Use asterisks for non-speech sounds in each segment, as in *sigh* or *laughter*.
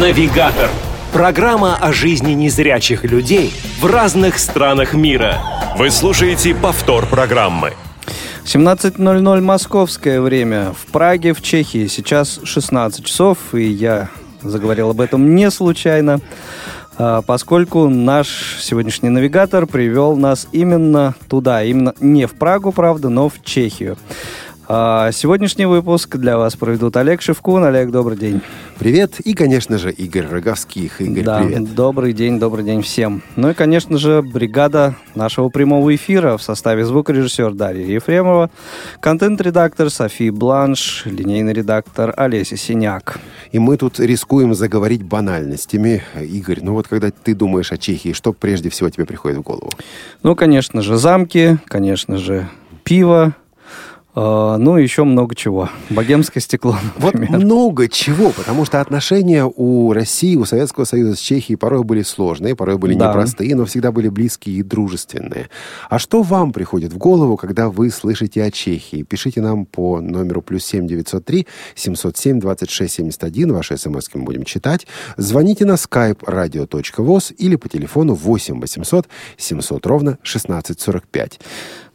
Навигатор. Программа о жизни незрячих людей в разных странах мира. Вы слушаете повтор программы. 17.00 московское время. В Праге, в Чехии. Сейчас 16 часов, и я заговорил об этом не случайно, а, поскольку наш сегодняшний навигатор привел нас именно туда, именно не в Прагу, правда, но в Чехию. А, сегодняшний выпуск для вас проведут Олег Шевкун. Олег, добрый день. Привет. И, конечно же, Игорь Роговских. Игорь, да, привет. добрый день, добрый день всем. Ну и, конечно же, бригада нашего прямого эфира в составе звукорежиссер Дарья Ефремова, контент-редактор Софи Бланш, линейный редактор Олеся Синяк. И мы тут рискуем заговорить банальностями. Игорь, ну вот когда ты думаешь о Чехии, что прежде всего тебе приходит в голову? Ну, конечно же, замки, конечно же, пиво, ну, еще много чего. Богемское стекло, *laughs* например. Вот много чего, потому что отношения у России, у Советского Союза с Чехией порой были сложные, порой были да. непростые, но всегда были близкие и дружественные. А что вам приходит в голову, когда вы слышите о Чехии? Пишите нам по номеру плюс семь девятьсот три семьсот семь двадцать шесть семьдесят один. Ваши смс мы будем читать. Звоните на skype radio.voz или по телефону восемь восемьсот семьсот ровно шестнадцать сорок пять.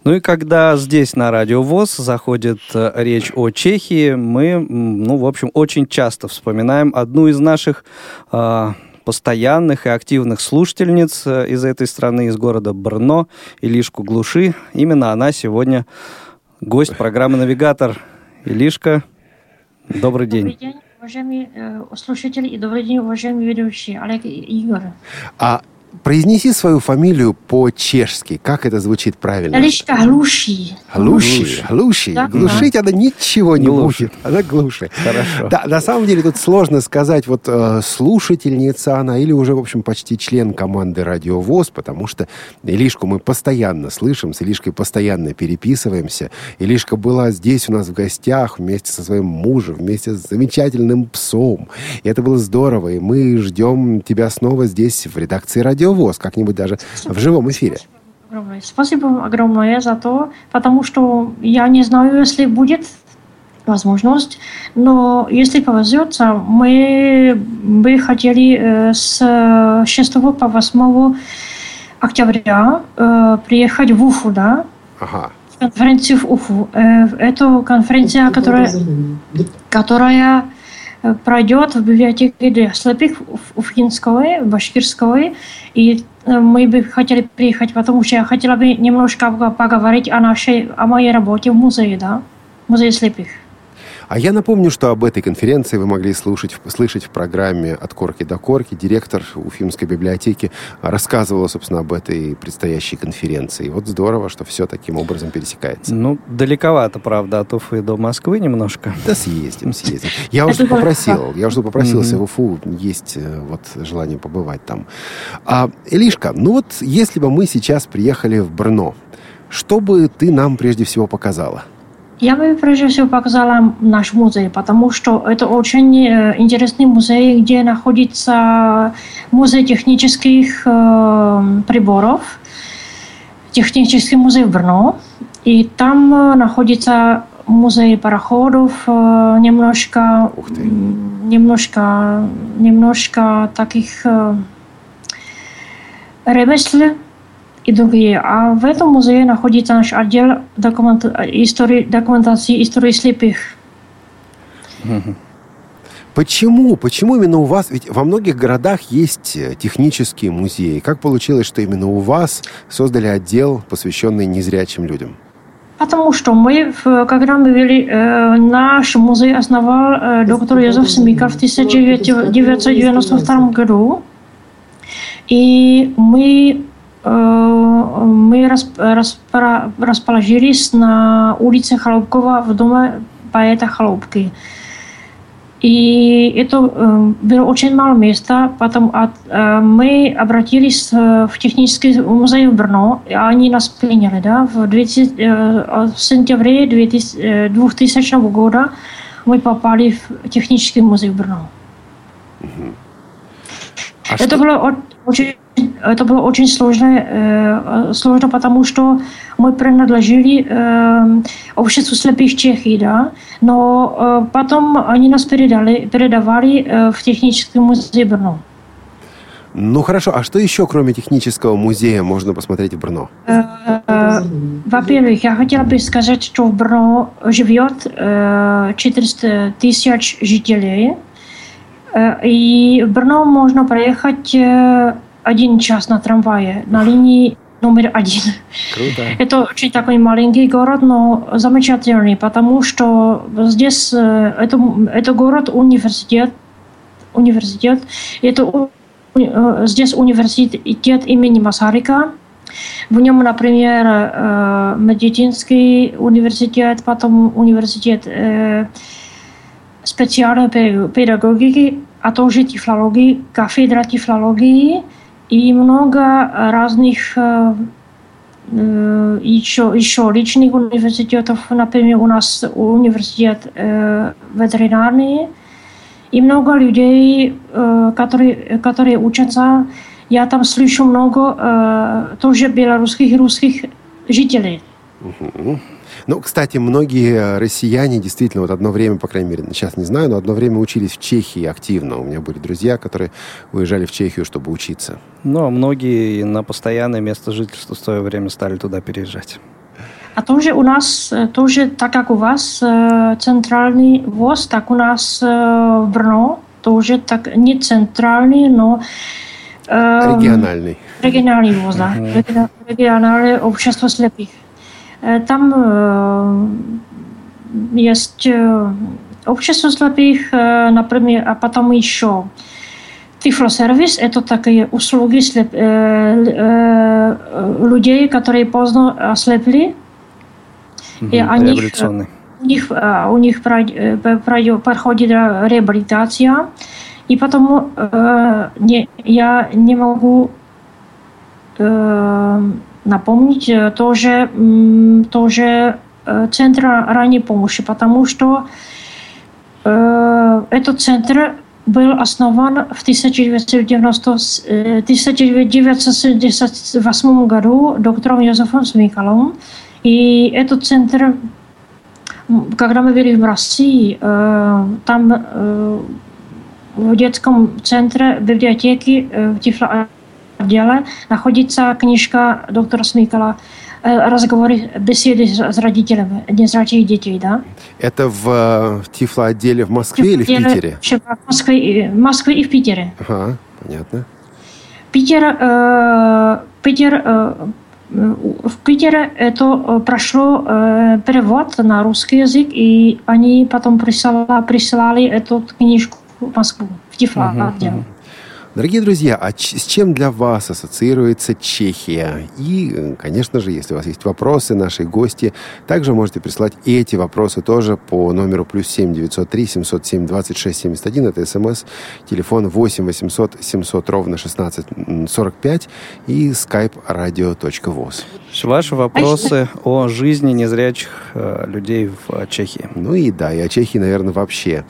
Ну и когда здесь на Радио ВОЗ заходит э, речь о Чехии, мы, ну, в общем, очень часто вспоминаем одну из наших э, постоянных и активных слушательниц э, из этой страны, из города Брно, Илишку Глуши. Именно она сегодня гость программы «Навигатор». Илишка, добрый день. Добрый день, уважаемые э, слушатели, и добрый день, уважаемые ведущие, Олег и Игорь. А Произнеси свою фамилию по-чешски. Как это звучит правильно? Элишка Глуши. Глуши. Глуши. Да? Глушить она ничего не глушит. Она глушит. Хорошо. Да, на самом деле тут сложно сказать, вот э, слушательница она или уже, в общем, почти член команды Радио ВОЗ, потому что Илишку мы постоянно слышим, с Илишкой постоянно переписываемся. Илишка была здесь у нас в гостях вместе со своим мужем, вместе с замечательным псом. И это было здорово. И мы ждем тебя снова здесь в редакции Радио радиовоз, как-нибудь даже в живом эфире. Спасибо огромное за то, потому что я не знаю, если будет возможность, но если повезет, мы бы хотели э, с 6 по 8 октября э, приехать в Уфу, да? Ага. Конференцию в Уфу. Э, это конференция, которая, которая пройдет в библиотеке для слепых в Финской, в Башкирской. И мы бы хотели приехать, потому что я хотела бы немножко поговорить о нашей, о моей работе в музее, да, музее слепых. А я напомню, что об этой конференции вы могли слушать, слышать в программе «От корки до корки». Директор Уфимской библиотеки рассказывала, собственно, об этой предстоящей конференции. И вот здорово, что все таким образом пересекается. Ну, далековато, правда, от Уфы до Москвы немножко. Да съездим, съездим. Я уже попросил, я уже попросился в Уфу, есть э, вот желание побывать там. А, Илишка, ну вот если бы мы сейчас приехали в Брно, что бы ты нам прежде всего показала? Я бы прежде всего показала наш музей, потому что это очень э, интересный музей, где находится музей технических э, приборов, технический музей в Брно. И там э, находится музей пароходов, немножко, немножко, немножко таких ремесл, и другие. А в этом музее находится наш отдел документ, истории, документации истории слепых. Почему? Почему именно у вас? Ведь во многих городах есть э, технические музеи. Как получилось, что именно у вас создали отдел, посвященный незрячим людям? Потому что мы, когда мы вели, э, наш музей основал э, доктор Йозеф Смиков в 1992 году. И мы мы расположились на улице Холопкова в доме поэта Холопки. И это э, было очень мало места, потом от, э, мы обратились в технический музей в Брно, и они нас приняли. Да? В, 20, в сентябре 2000, 2000 года мы попали в технический музей в Брно. А это что? было очень это было очень сложно, сложно, потому что мы принадлежали обществу слепых Чехии, да, но потом они нас передали, передавали в технический музей Брно. Ну хорошо, а что еще, кроме технического музея, можно посмотреть в Брно? Во-первых, я хотела бы сказать, что в Брно живет 400 тысяч жителей. И в Брно можно проехать один час на трамвае на линии номер один. Круто. Это очень такой маленький город, но замечательный, потому что здесь это, это город университет, университет. Это Э, здесь университет имени Масарика. В нем, например, э, медицинский университет, потом университет э, специальной педагогики, а тоже тифлологии, кафедра тифлологии и много разных еще, еще личных университетов. Например, у нас университет ветеринарный, и много людей, э, которые, которые учатся. Я там слышу много э, тоже белорусских и русских жителей. Ну, кстати, многие россияне действительно вот одно время, по крайней мере, сейчас не знаю, но одно время учились в Чехии активно. У меня были друзья, которые уезжали в Чехию, чтобы учиться. Ну, а многие на постоянное место жительства в свое время стали туда переезжать. A to, že u nás, to, že tak jak u vás centrální voz, tak u nás Brno, to, že tak nie centrální, no Regionální. Regionální voz, da. Mm-hmm. Regionální občanstvo Tam есть общество слепых, например, а потом еще Тифлосервис – это такие услуги слеп, э, э, людей, которые поздно ослепли, Угу, и они. У них, у них проходит реабилитация, и потому э, не, я не могу э, напомнить тоже, тоже центр ранней помощи, потому что э, этот центр был основан в 1990, 1978 году доктором Йозефом Смикалом. И этот центр, когда мы были в России, э, там э, в детском центре библиотеки э, в Тифло отделе находится книжка доктора Смикала разговоры, беседы с родителями незрячих детей, да? Это в, в Тифло-отделе в Москве или в Питере? В Москве, в Москве и в Питере. Ага, понятно. Питер, э, Питер э, в Питере это прошло э, перевод на русский язык, и они потом присылали, присылали эту книжку в Москву, в Тифла. Uh-huh, uh-huh. Дорогие друзья, а с чем для вас ассоциируется Чехия? И, конечно же, если у вас есть вопросы, наши гости, также можете прислать эти вопросы тоже по номеру плюс 7 903 707 26 71. Это смс, телефон 8 800 700 ровно 16 45 и skype radio.voz. Ваши вопросы о жизни незрячих э, людей в Чехии. Ну и да, и о Чехии, наверное, вообще.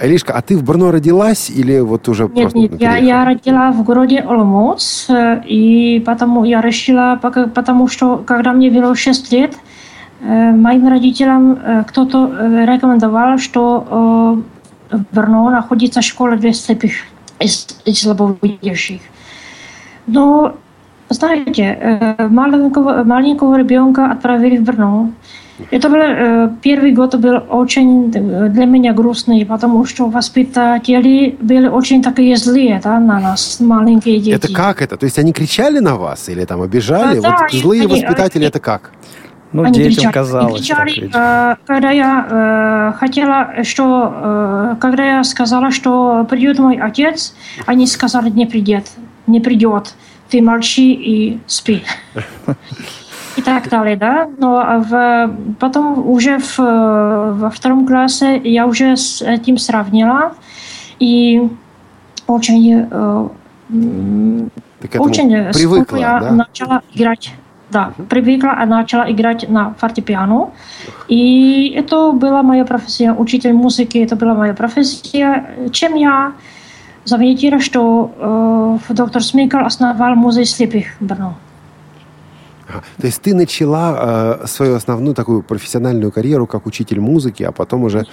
Илишка, а ты в Брно родилась или вот уже нет, просто Нет, я, я родила в городе Оломоц, и потому я решила, потому что когда мне было 6 лет, моим родителям кто-то рекомендовал, что в Брно находится школа для слепых и слабовидящих. Но, знаете, маленького, маленького ребенка отправили в Брно, это был э, первый год был очень для меня грустный, потому что воспитатели были очень такие злые да, на нас, маленькие дети. Это как это? То есть они кричали на вас или там обижали? Да, вот да, злые они, воспитатели они, это как? Ну, они детям кричали, казалось. Кричали, э, когда я э, хотела, что, э, когда я сказала, что придет мой отец, они сказали, не придет, не придет, ты молчи и спи. *laughs* и так далее, да. Но в, потом уже в, во втором классе я уже с этим сравнила и очень, э, очень привыкла, я да? начала играть. Да, привыкла, а начала играть на фортепиано. И это была моя профессия. Учитель музыки, это была моя профессия. Чем я заметила, что э, доктор Смикл основал музей слепых в Брно. То есть ты начала э, свою основную такую профессиональную карьеру как учитель музыки, а потом уже...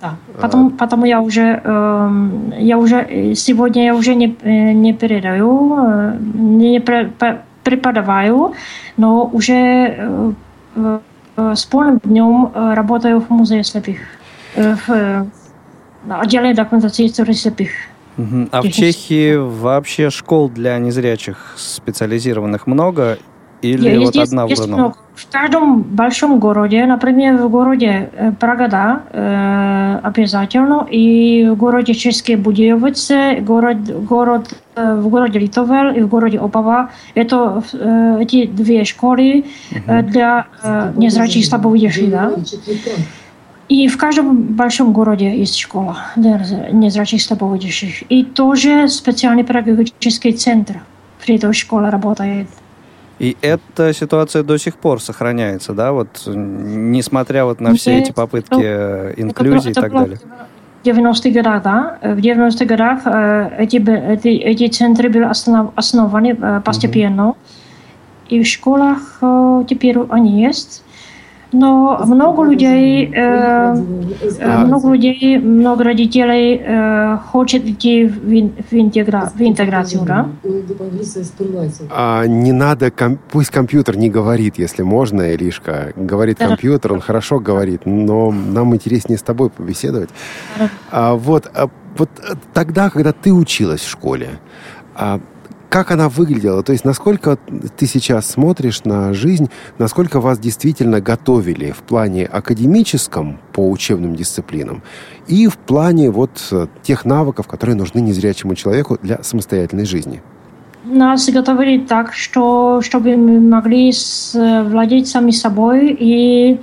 Да. Потом, а... потом я уже, э, я уже сегодня я уже не, э, не передаю, э, не преподаваю, но уже э, э, с полным днем э, работаю в музее слепых, э, в э, отделе документации истории слепых. А в Чехии вообще школ для незрячих специализированных много или есть, вот одна есть в много. В каждом большом городе, например, в городе э, Прага, да, э, обязательно, и в городе Чешские Будеевицы, город, город, э, в городе Литовел и в городе Опава, это э, эти две школы э, для э, незрячих слабовидящих, да. И в каждом большом городе есть школа для незрячих слабовидящих. И тоже специальный педагогический центр в этой школе работает. И эта ситуация до сих пор сохраняется, да, вот несмотря вот на все эти попытки это, инклюзии это, и так далее. В 90-х годах, да, в 90-х годах эти, эти, эти центры были основ, основаны постепенно. Угу. И в школах теперь они есть. Но много людей, э, много людей, много родителей э, хочет идти в, в, интегра, в интеграцию, да? А, не надо, ком, пусть компьютер не говорит, если можно, Иришка. Говорит да. компьютер, он хорошо говорит, но нам интереснее с тобой побеседовать. Да. А, вот, а, вот тогда, когда ты училась в школе, а, как она выглядела? То есть насколько ты сейчас смотришь на жизнь, насколько вас действительно готовили в плане академическом по учебным дисциплинам и в плане вот э, тех навыков, которые нужны незрячему человеку для самостоятельной жизни? Нас готовили так, что чтобы мы могли владеть сами собой и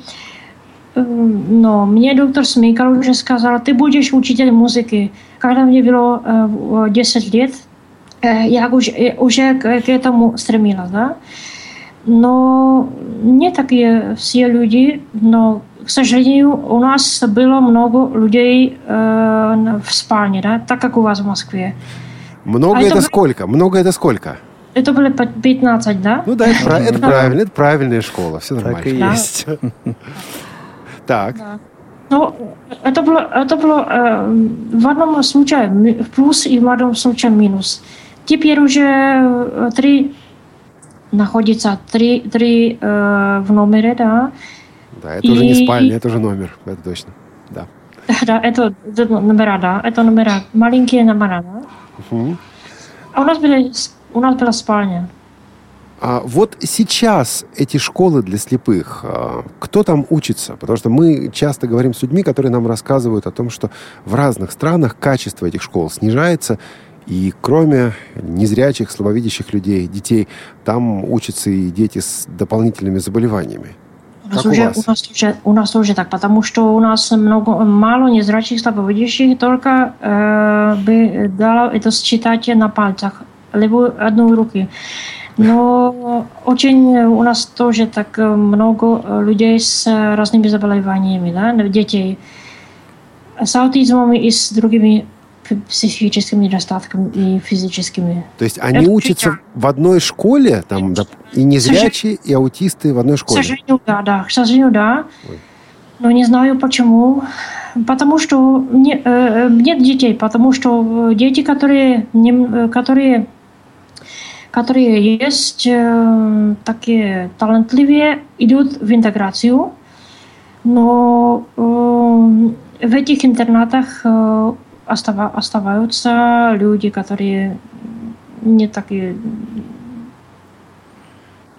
э, но мне доктор Смейкер уже сказал, ты будешь учитель музыки. Когда мне было 10 э, лет, я уже, уже к этому стремилась, да. Но не такие все люди, но, к сожалению, у нас было много людей э, в спальне, да, так как у вас в Москве. Много а это, это сколько? Много это сколько? Это было 15, да? Ну да, это, это правильно, это правильная школа, все нормально. Так и есть. Так. Ну, это было, это было э, в одном случае плюс и в одном случае минус. Теперь уже э, три находится три, три э, в номере, да. Да, это и... уже не спальня, это уже номер, это точно, да. *laughs* Да, это, это номера, да, это номера, маленькие номера, да. Угу. А у нас, были, у нас была спальня. А вот сейчас эти школы для слепых, а, кто там учится? Потому что мы часто говорим с людьми, которые нам рассказывают о том, что в разных странах качество этих школ снижается, и кроме незрячих, слабовидящих людей, детей, там учатся и дети с дополнительными заболеваниями. У нас, уже, у, у, нас уже, у нас уже так, потому что у нас много, мало незрячих, слабовидящих, только э, бы дало это считать на пальцах, либо одной руки. Но очень у нас тоже так много людей с разными заболеваниями, да, детей с аутизмом и с другими психическими недостатками и физическими. То есть они Это учатся фигня. в одной школе, там, и незрячие, и аутисты в одной школе? К сожалению, да, да. К сожалению, да. Ой. Но не знаю почему. Потому что не, э, э нет детей, потому что дети, которые, не, э, которые, которые есть э, такие талантливые, идут в интеграцию, но э, в этих интернатах э, остава, оставаются люди, которые не такие...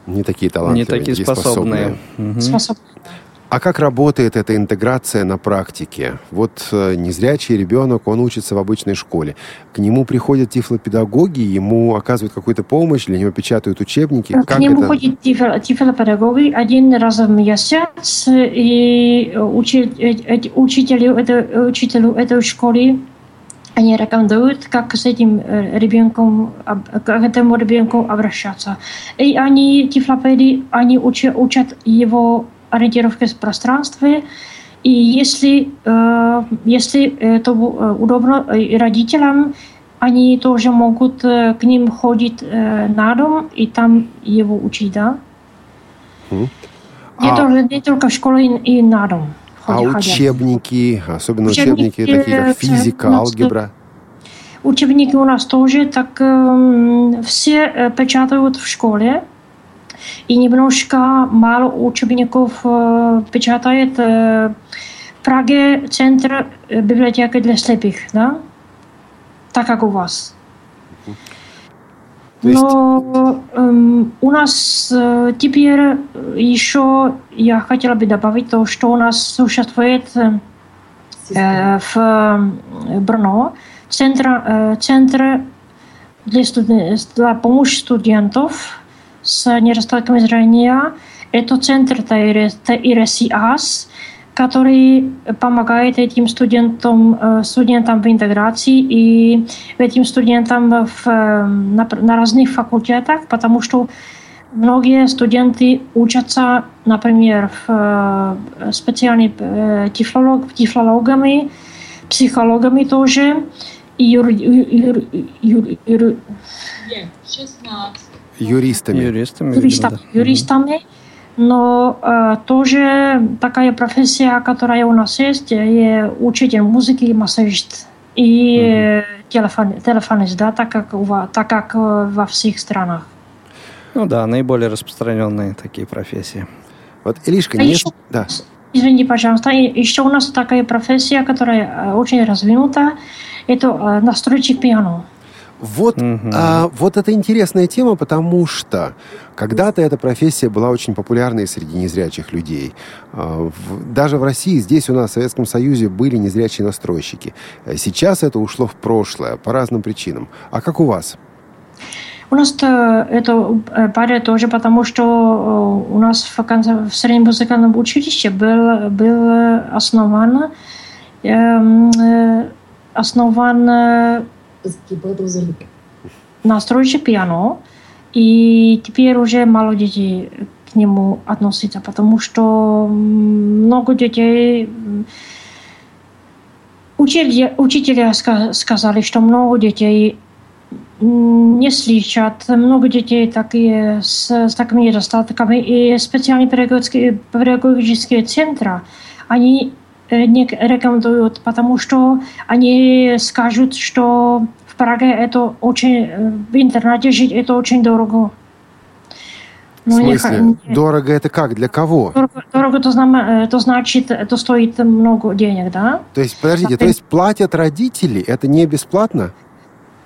Не такие талантливые, не такие способные. способные. способные. А как работает эта интеграция на практике? Вот э, незрячий ребенок, он учится в обычной школе. К нему приходят тифлопедагоги, ему оказывают какую-то помощь, для него печатают учебники. К как нему это? ходят тифлопедагоги один раз в месяц, и учитель, учителю, это, учителю этой школы они рекомендуют, как с этим ребенком, к этому ребенку обращаться. И они, тифлопеды, они учат, учат его ориентировки в пространстве И если, если это удобно родителям, они тоже могут к ним ходить на дом и там его учить, да? Mm. Не, а... только, не только в школе и на дом. А ходят. учебники, особенно учебники, учебники такие как физика, алгебра? Учебники у нас тоже так э, все э, печатают в школе. И немножко мало учебников э, печатает э, в Праге центр э, библиотеки для слепых, да? Так как у вас. Но эм, у нас э, теперь еще я хотела бы добавить то, что у нас существует э, в э, Брно центр, э, центр для, студен, для помощи студентов с недостатком зрения. Это центр ТИРСИАС, который помогает этим студентам, э, студентам в интеграции и этим студентам в, э, на, на разных факультетах, потому что многие студенты учатся, например, в э, специальных тифлолог, тифлологами, психологами тоже, и юр, юр, юр, юр, юристами. Юристами, юристами, да. юристами но э, тоже такая профессия, которая у нас есть, я учитель музыки и массажист. И mm-hmm. телефон, телефонист, да, так как, так как во всех странах. Ну да, наиболее распространенные такие профессии. Вот, Илишка, а не... Еще, да. Извините, пожалуйста, еще у нас такая профессия, которая очень развинута, это настройщик пиано. Вот, угу. а, вот это интересная тема, потому что когда-то эта профессия была очень популярной среди незрячих людей. А, в, даже в России, здесь у нас в Советском Союзе были незрячие настройщики. Сейчас это ушло в прошлое по разным причинам. А как у вас? У нас это э, паря тоже, потому что э, у нас в, в среднем музыкальном училище был, был основан, эм, э, основан настройщик пиано, и теперь уже мало детей к нему относится, потому что много детей Учителя, учителя сказали, что много детей не слышат, много детей такие с, с такими недостатками, и специальные педагогические, педагогические центры, они не рекомендуют, потому что они скажут, что в Праге это очень, в интернете жить это очень дорого. В смысле? Не, дорого это как? Для кого? Дорого, дорого то, знам, то значит, это стоит много денег, да? То есть, подождите, то есть платят родители? Это не бесплатно?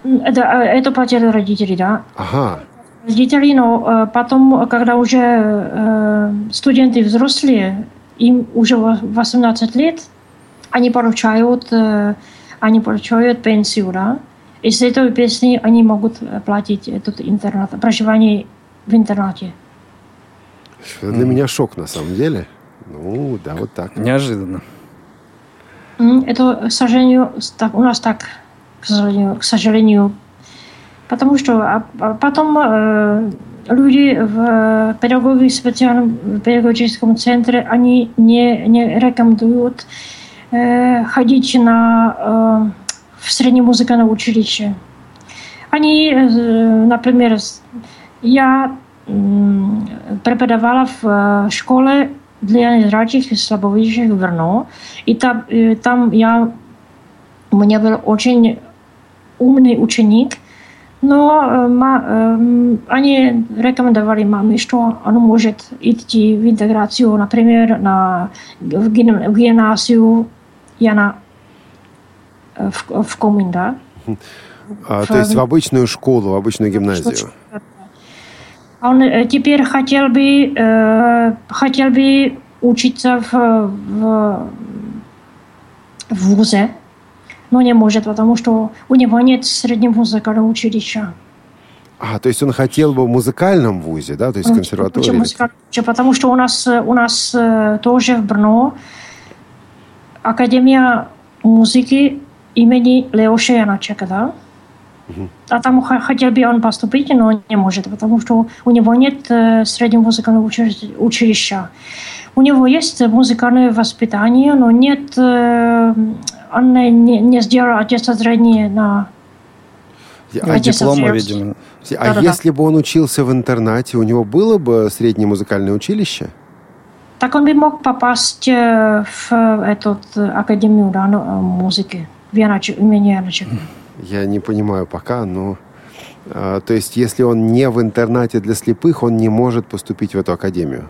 Это, это платят родители, да. Ага. Родители, но потом, когда уже э, студенты взрослые, им уже 18 лет, они получают, э, они получают пенсию, да? И с этой песни они могут платить этот интернат, проживание в интернате. Для mm. меня шок на самом деле. Ну, да, вот так. Неожиданно. Это, к сожалению, так, у нас так, к сожалению, к сожалению. Потому что а, а потом э, люди в педагоги, специальном педагогическом центре, они не, не рекомендуют э, ходить на, э, в среднее музыкальное училище. Они, э, например, я э, преподавала в э, школе для незрячих и слабовидящих в Брно, и там, э, там я, у меня был очень умный ученик, но ma, um, они рекомендовали маме, что он может идти в интеграцию, например, на, в, гим, в гимназию Яна в, в Комин, да? А, в, то есть в обычную школу, в обычную гимназию? Он теперь хотел бы, э, хотел бы учиться в, в, в ВУЗе, но не может, потому что у него нет среднего музыкального училища. А, то есть он хотел бы в музыкальном вузе, да, то есть консерватории? Почему? Потому что у нас, у нас э, тоже в Брно Академия музыки имени Леоша Яначека, да? А там хотел бы он поступить, но не может, потому что у него нет э, среднего музыкального училища. У него есть музыкальное воспитание, но нет, э, он не, не сделал аттестирование на а диплома, видимо. А да, если да. бы он учился в интернате, у него было бы среднее музыкальное училище? Так он бы мог попасть э, в эту академию да, музыки в имени Яночек. Я не понимаю пока, но... То есть, если он не в интернате для слепых, он не может поступить в эту академию?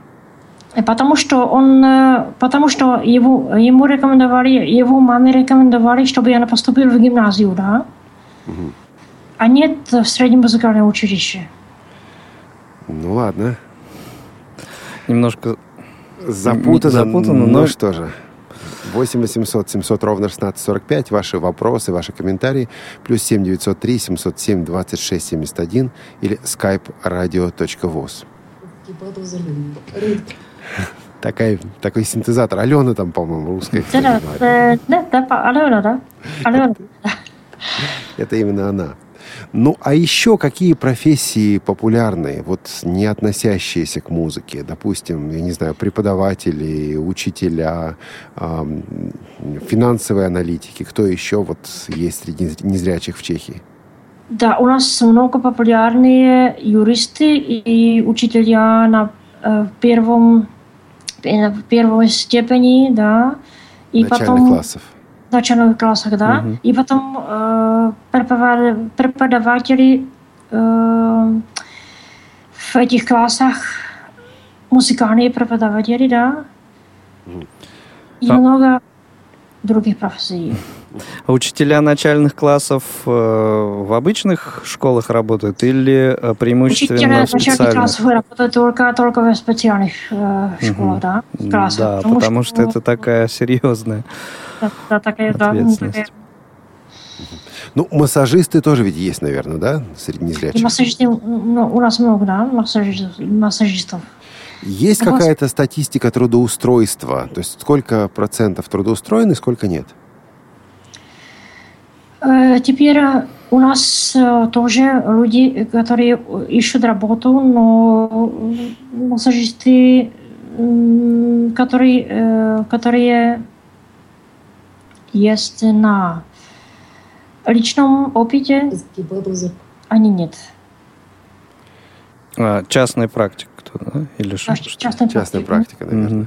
Потому что он, э, потому что его, ему рекомендовали, его маме рекомендовали, чтобы я поступил в гимназию, да? Угу. А нет в среднем музыкальном училище. Ну ладно. Немножко запутано, запутано но... ну что же. 8 800 700 ровно 1645. Ваши вопросы, ваши комментарии. Плюс 7 903 707 26 71 или skype radio.voz. Такая, такой синтезатор. Алена там, по-моему, русская. Да, да, да, Алена, да. Алена. *laughs* Это именно она. Ну, а еще какие профессии популярные, вот не относящиеся к музыке? Допустим, я не знаю, преподаватели, учителя, э, финансовые аналитики. Кто еще вот есть среди незрячих в Чехии? Да, у нас много популярные юристы и учителя на э, первом, э, в первой степени, да. И Начальных потом, классов начальных классах, да, угу. и потом э, преподаватели э, в этих классах, музыкальные преподаватели, да, угу. и а... много других профессий. А учителя начальных классов э, в обычных школах работают или э, преимущественно Учителя в специальных? начальных классов работают только, только в специальных э, школах, угу. да, классах. Да, потому, потому что, что это такая серьезная да, да, такая, ответственность. Да, ну, массажисты тоже ведь есть, наверное, да, среди незрячих? И массажисты, ну, у нас много, да, массажистов. массажистов. Есть какая-то статистика трудоустройства? То есть сколько процентов трудоустроены, сколько нет? Теперь у нас тоже люди, которые ищут работу, но массажисты, которые, которые есть на личном опыте, они нет. А, частная практика кто да? Или что? Частная, частная практика, наверное. Угу.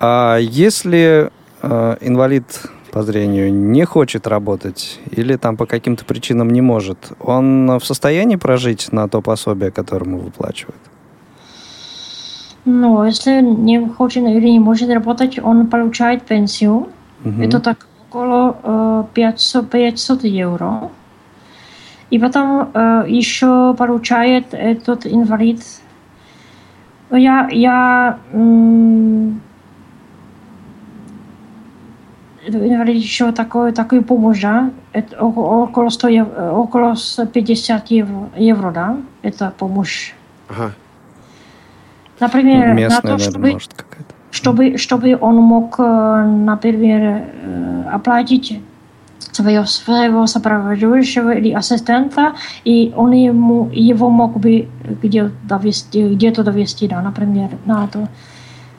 А если э, инвалид по зрению не хочет работать или там по каким-то причинам не может, он в состоянии прожить на то пособие, которое ему выплачивают? Ну, если не хочет или не может работать, он получает пенсию. Угу. Это так около э, 500, 500 евро. И потом э, еще получает этот инвалид. Я, я инвалид еще такой, такой помощь, да? Это около, 100 евро, около 50 евро, евро, да? Это помощь. Ага. Например, Местная, на то, чтобы... Наверное, может, какая-то чтобы, чтобы он мог, например, оплатить своего, своего сопровождающего или ассистента, и он ему, его мог бы где-то довести, где-то довести, да, например, на это,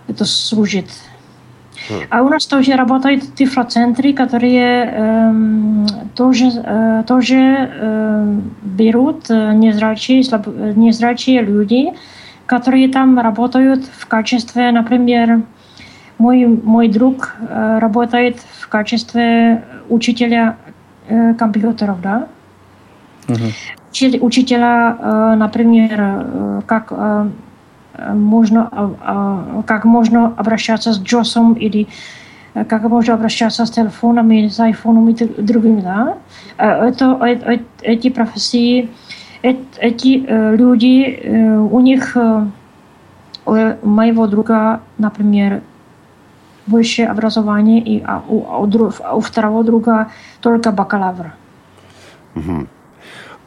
это служит. А у нас тоже работают цифроцентры, которые эм, тоже, э, тоже э, берут незрачие, слаб, незрачие люди, которые там работают в качестве, например, мой, мой друг э, работает в качестве учителя э, компьютеров, да? Uh-huh. Учителя, э, например, э, как э, можно, э, э, как можно обращаться с Джосом или э, как можно обращаться с телефонами, с айфоном и другими, да? Э, это, э, эти профессии эти люди, у них, у моего друга, например, высшее образование, и а у, а у, а у второго друга только бакалавр. Угу.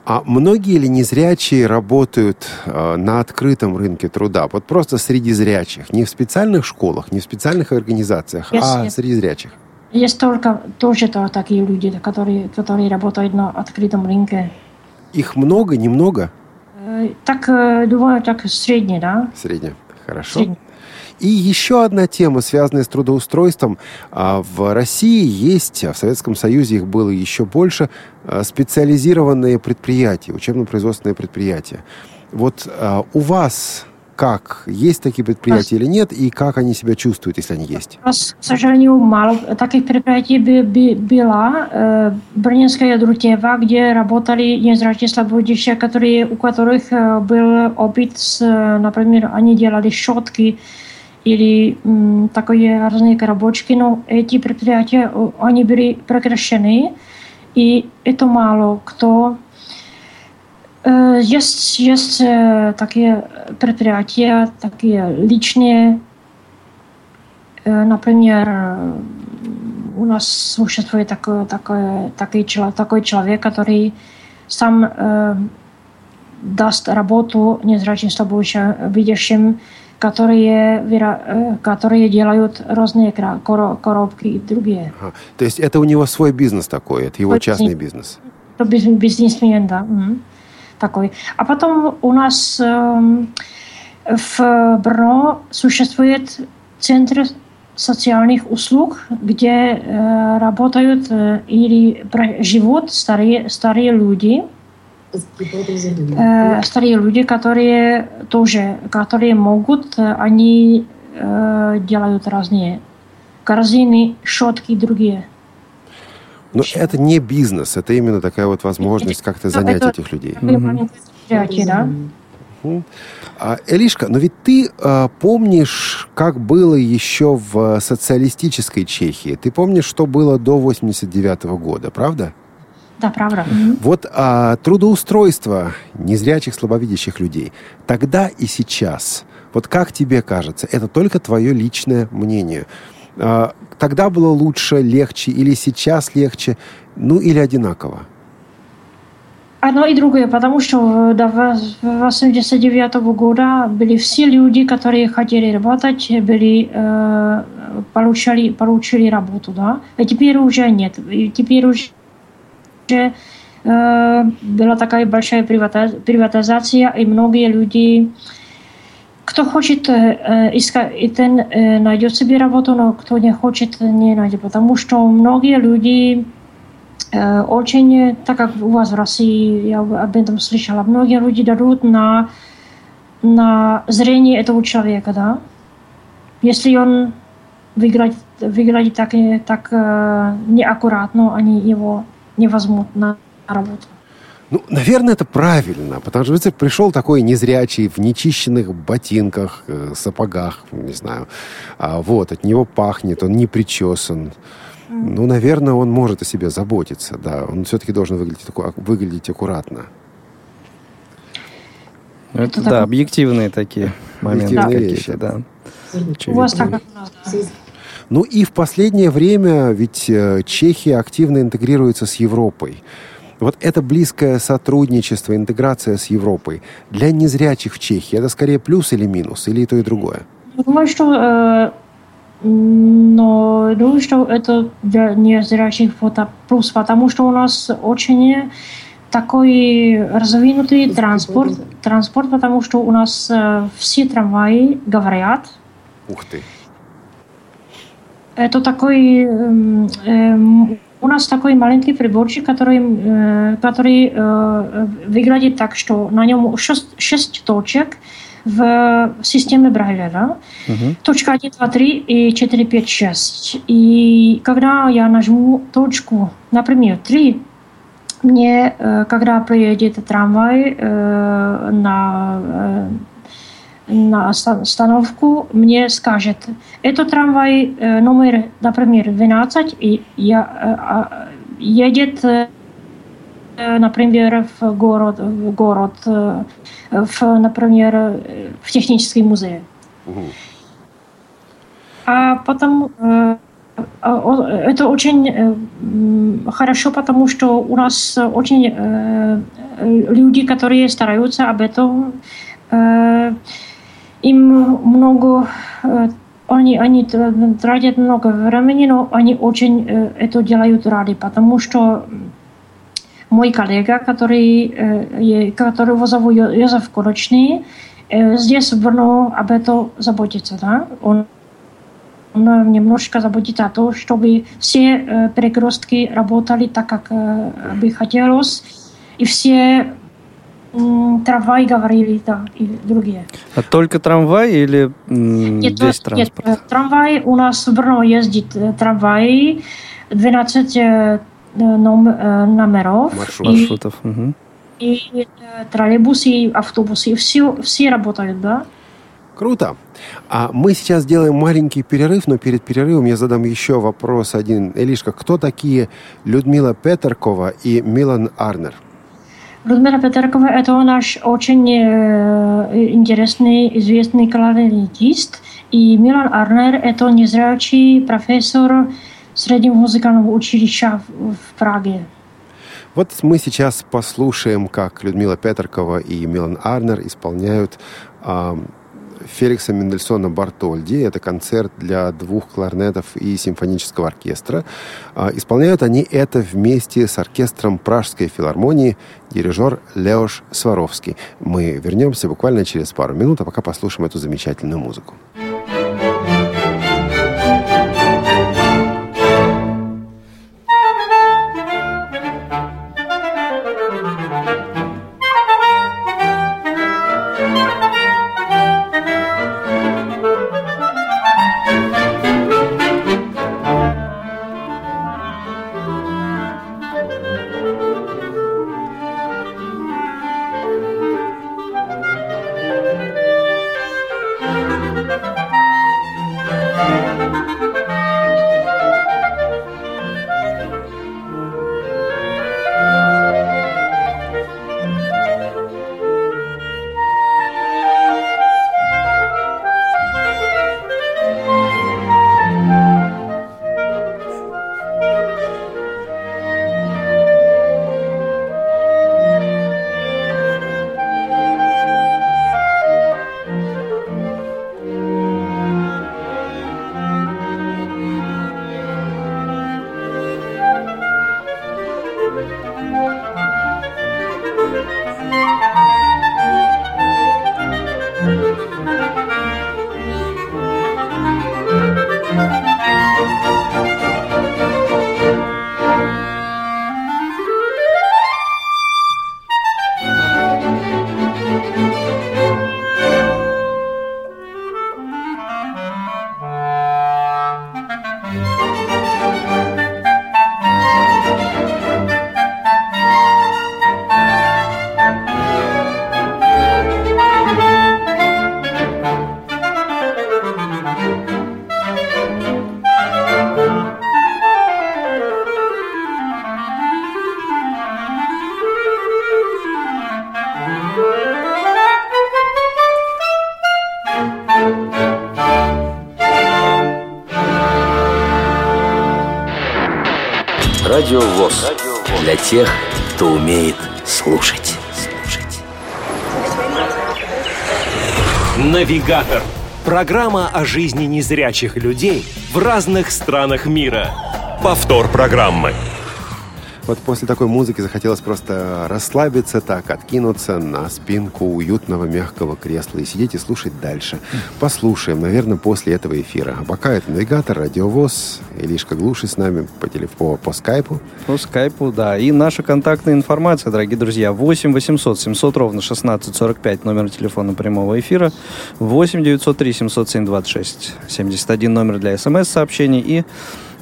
А многие ли незрячие работают э, на открытом рынке труда? Вот просто среди зрячих, не в специальных школах, не в специальных организациях, yes, а yes. среди зрячих? есть только тоже то, такие люди, которые, которые работают на открытом рынке. Их много, немного? Так, думаю, так средний, да. Средний, хорошо. Средний. И еще одна тема, связанная с трудоустройством. А, в России есть, а в Советском Союзе их было еще больше, а, специализированные предприятия, учебно-производственные предприятия. Вот у вас как? Есть такие предприятия или нет? И как они себя чувствуют, если они есть? К сожалению, мало таких предприятий бы, бы, было. Э, Брненская Друтева, где работали незрячие слабовидящие, которые, у которых э, был опыт, с, например, они делали щетки, или м, такие разные коробочки, но эти предприятия, они были прекращены, и это мало кто есть, есть такие предприятия, такие личные. Например, у нас существует такой, такой, такой, такой человек, который сам э, даст работу незрячим слабоучим видящим которые, э, которые делают разные коробки и другие. Ага. То есть это у него свой бизнес такой, это его частный бизнес? Это бизнесмен, да. Такой. А потом у нас э, в Брно существует центр социальных услуг, где э, работают э, или живут старые, старые люди, Э, старые люди, которые тоже, которые могут, э, они э, делают разные корзины, щетки и другие. Но это не бизнес, это именно такая вот возможность как-то занять это, этих людей. Предприятие, да. А, Элишка, но ведь ты э, помнишь, как было еще в социалистической Чехии? Ты помнишь, что было до 89 года, правда? Да, правда. Вот а, трудоустройство незрячих, слабовидящих людей тогда и сейчас. Вот как тебе кажется, это только твое личное мнение. А, тогда было лучше, легче или сейчас легче, ну или одинаково? Одно и другое, потому что до 89 года были все люди, которые хотели работать, были, э, получали, получили работу, да. А теперь уже нет. И теперь уже že byla такая большая приватизация, и многие люди, кто хочет искать, и ten найдет себе работу, но кто не хочет, не найдет, потому что многие люди очень, так как у вас в России, я об этом слышала, многие люди дадут на, на зрение этого человека, да. Если он выглядит, выглядит так, так неаккуратно, они его не возьмут на работу. Ну, наверное, это правильно, потому что если пришел такой незрячий в нечищенных ботинках, э, сапогах, не знаю, а вот, от него пахнет, он не причесан. Ну, наверное, он может о себе заботиться, да. Он все-таки должен выглядеть, выглядеть аккуратно. Это, это да, так... объективные такие моменты объективные какие-то, да. У вас так как ну и в последнее время ведь э, Чехия активно интегрируется с Европой. Вот это близкое сотрудничество, интеграция с Европой для незрячих в Чехии, это скорее плюс или минус, или и то, и другое? Думаю, что, э, но, думаю, что это для незрячих фото плюс, потому что у нас очень такой развинутый транспорт, транспорт, потому что у нас э, все трамваи говорят. Ух ты. Это такой... Э, у нас такой маленький приборчик, который, э, который э, выглядит так, что на нем 6, 6 точек в системе Брайля. Да? Uh-huh. Точка 1, 2, 3 и 4, 5, 6. И когда я нажму точку, например, 3, мне, когда приедет трамвай на на остановку мне скажет, это трамвай номер, например, 12, и я, едет, например, в город, в город, в, например, в технический музей. Угу. А потом это очень хорошо, потому что у нас очень люди, которые стараются об этом им много они, они тратят много времени, но они очень это делают ради, потому что мой коллега, который, которого зовут Йозеф Корочный, здесь в Брно об этом заботится. Да? Он немножко заботится о том, чтобы все перекрестки работали так, как бы хотелось, и все трамвай говорили, да, и другие. А только трамвай или нет, весь транспорт? Нет, трамвай у нас в Брно ездит трамвай, 12 номеров. Маршрут. И, маршрутов. Угу. И троллейбусы, и автобусы, все, все работают, да. Круто. А мы сейчас сделаем маленький перерыв, но перед перерывом я задам еще вопрос один. Элишка, кто такие Людмила Петеркова и Милан Арнер? Людмила Петеркова – это наш очень интересный, известный кларнетист. И Милан Арнер – это незрячий профессор среднего музыкального училища в Праге. Вот мы сейчас послушаем, как Людмила Петеркова и Милан Арнер исполняют э, Феликса Мендельсона Бартольди. Это концерт для двух кларнетов и симфонического оркестра. А, исполняют они это вместе с оркестром Пражской филармонии дирижер Леош Сваровский. Мы вернемся буквально через пару минут, а пока послушаем эту замечательную музыку. Радио ВОЗ. Для тех, кто умеет слушать. Навигатор. Программа о жизни незрячих людей в разных странах мира. Повтор программы. Вот после такой музыки захотелось просто расслабиться, так, откинуться на спинку уютного мягкого кресла и сидеть и слушать дальше. Послушаем, наверное, после этого эфира. А пока это навигатор, радиовоз, Илишка Глуши с нами по, телефону, по скайпу. По скайпу, да. И наша контактная информация, дорогие друзья, 8 800 700 ровно 1645, номер телефона прямого эфира, 8 903 707 26 71, номер для смс-сообщений и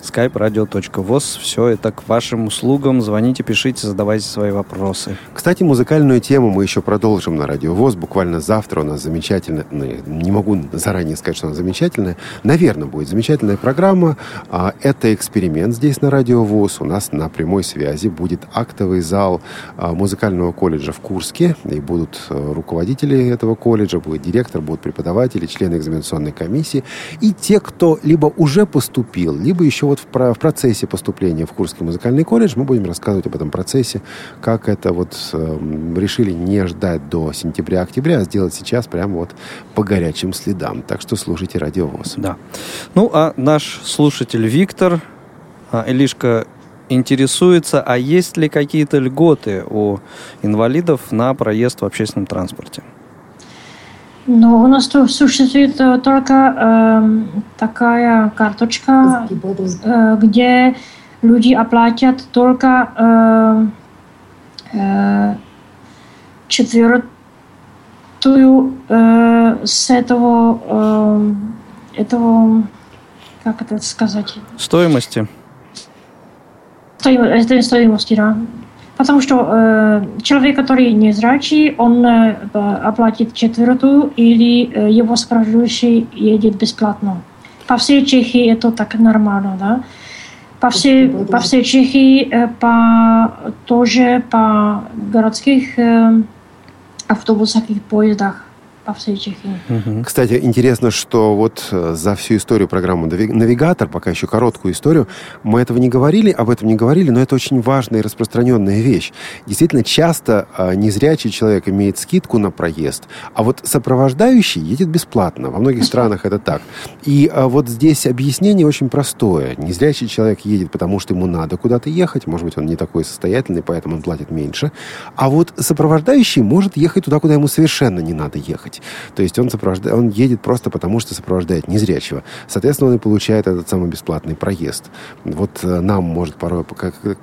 skype-radio.voz. Все это к вашим услугам. Звоните, пишите, задавайте свои вопросы. Кстати, музыкальную тему мы еще продолжим на Радио ВОЗ. Буквально завтра у нас замечательная, ну, не могу заранее сказать, что она замечательная. Наверное, будет замечательная программа. А, это эксперимент здесь на Радио ВОЗ. У нас на прямой связи будет актовый зал а, музыкального колледжа в Курске. И будут э, руководители этого колледжа, будет директор, будут преподаватели, члены экзаменационной комиссии. И те, кто либо уже поступил, либо еще вот в, в процессе поступления в Курский музыкальный колледж мы будем рассказывать об этом процессе, как это вот э, решили не ждать до сентября-октября, а сделать сейчас прямо вот по горячим следам. Так что слушайте радиовоз. Да. Ну, а наш слушатель Виктор, а, Илишка интересуется, а есть ли какие-то льготы у инвалидов на проезд в общественном транспорте? Ну, у нас тут существует э, только э, такая карточка, э, где люди оплатят только э, э, четвертую э, с этого, э, этого, как это сказать? Стоимости. Стоимости, стоимости, да. Потому что э, человек, который не зрачий, он э, оплатит четвертую или э, его сопровождающий едет бесплатно. По всей Чехии это так нормально, да. По всей, по всей Чехии, э, по, тоже по городских э, автобусах и поездах по всей Чехии. Кстати, интересно, что вот э, за всю историю программы «Навигатор», пока еще короткую историю, мы этого не говорили, об этом не говорили, но это очень важная и распространенная вещь. Действительно, часто а, незрячий человек имеет скидку на проезд, а вот сопровождающий едет бесплатно. Во многих странах это так. И а, вот здесь объяснение очень простое. Незрячий человек едет, потому что ему надо куда-то ехать, может быть, он не такой состоятельный, поэтому он платит меньше. А вот сопровождающий может ехать туда, куда ему совершенно не надо ехать ехать. То есть он, сопровождает, он едет просто потому, что сопровождает незрячего. Соответственно, он и получает этот самый бесплатный проезд. Вот э, нам может порой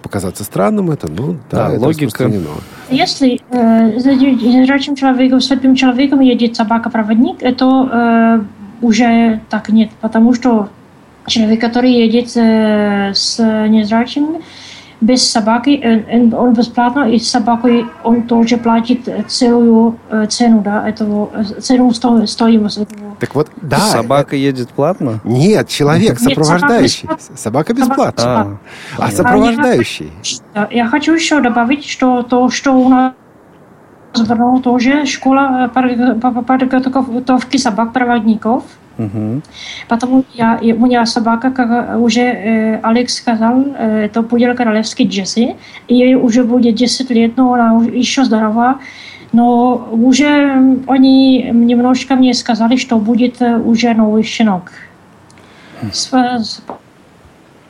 показаться странным это, но да, да это логика. Если э, за незрячим человеком, слепым человеком едет собака-проводник, это э, уже так нет, потому что человек, который едет э, с незрячим, bez собаки, он бесплатно, и с собакой он тоже платит целую цену, да, этого, цену стоимость этого. Так вот, да. Собака едет платно? Нет, человек сопровождающий. Нет, собака бесплатно. А, а сопровождающий? Я хочу еще добавить, что то, что у нас Brno тоже школа подготовки собак-проводников. Угу. Потому я, у меня собака, как уже э, Алекс сказал, э, это пудел королевский Джесси. Ей уже будет 10 лет, но она еще здорова. Но уже они немножко мне сказали, что будет уже новый щенок. С, с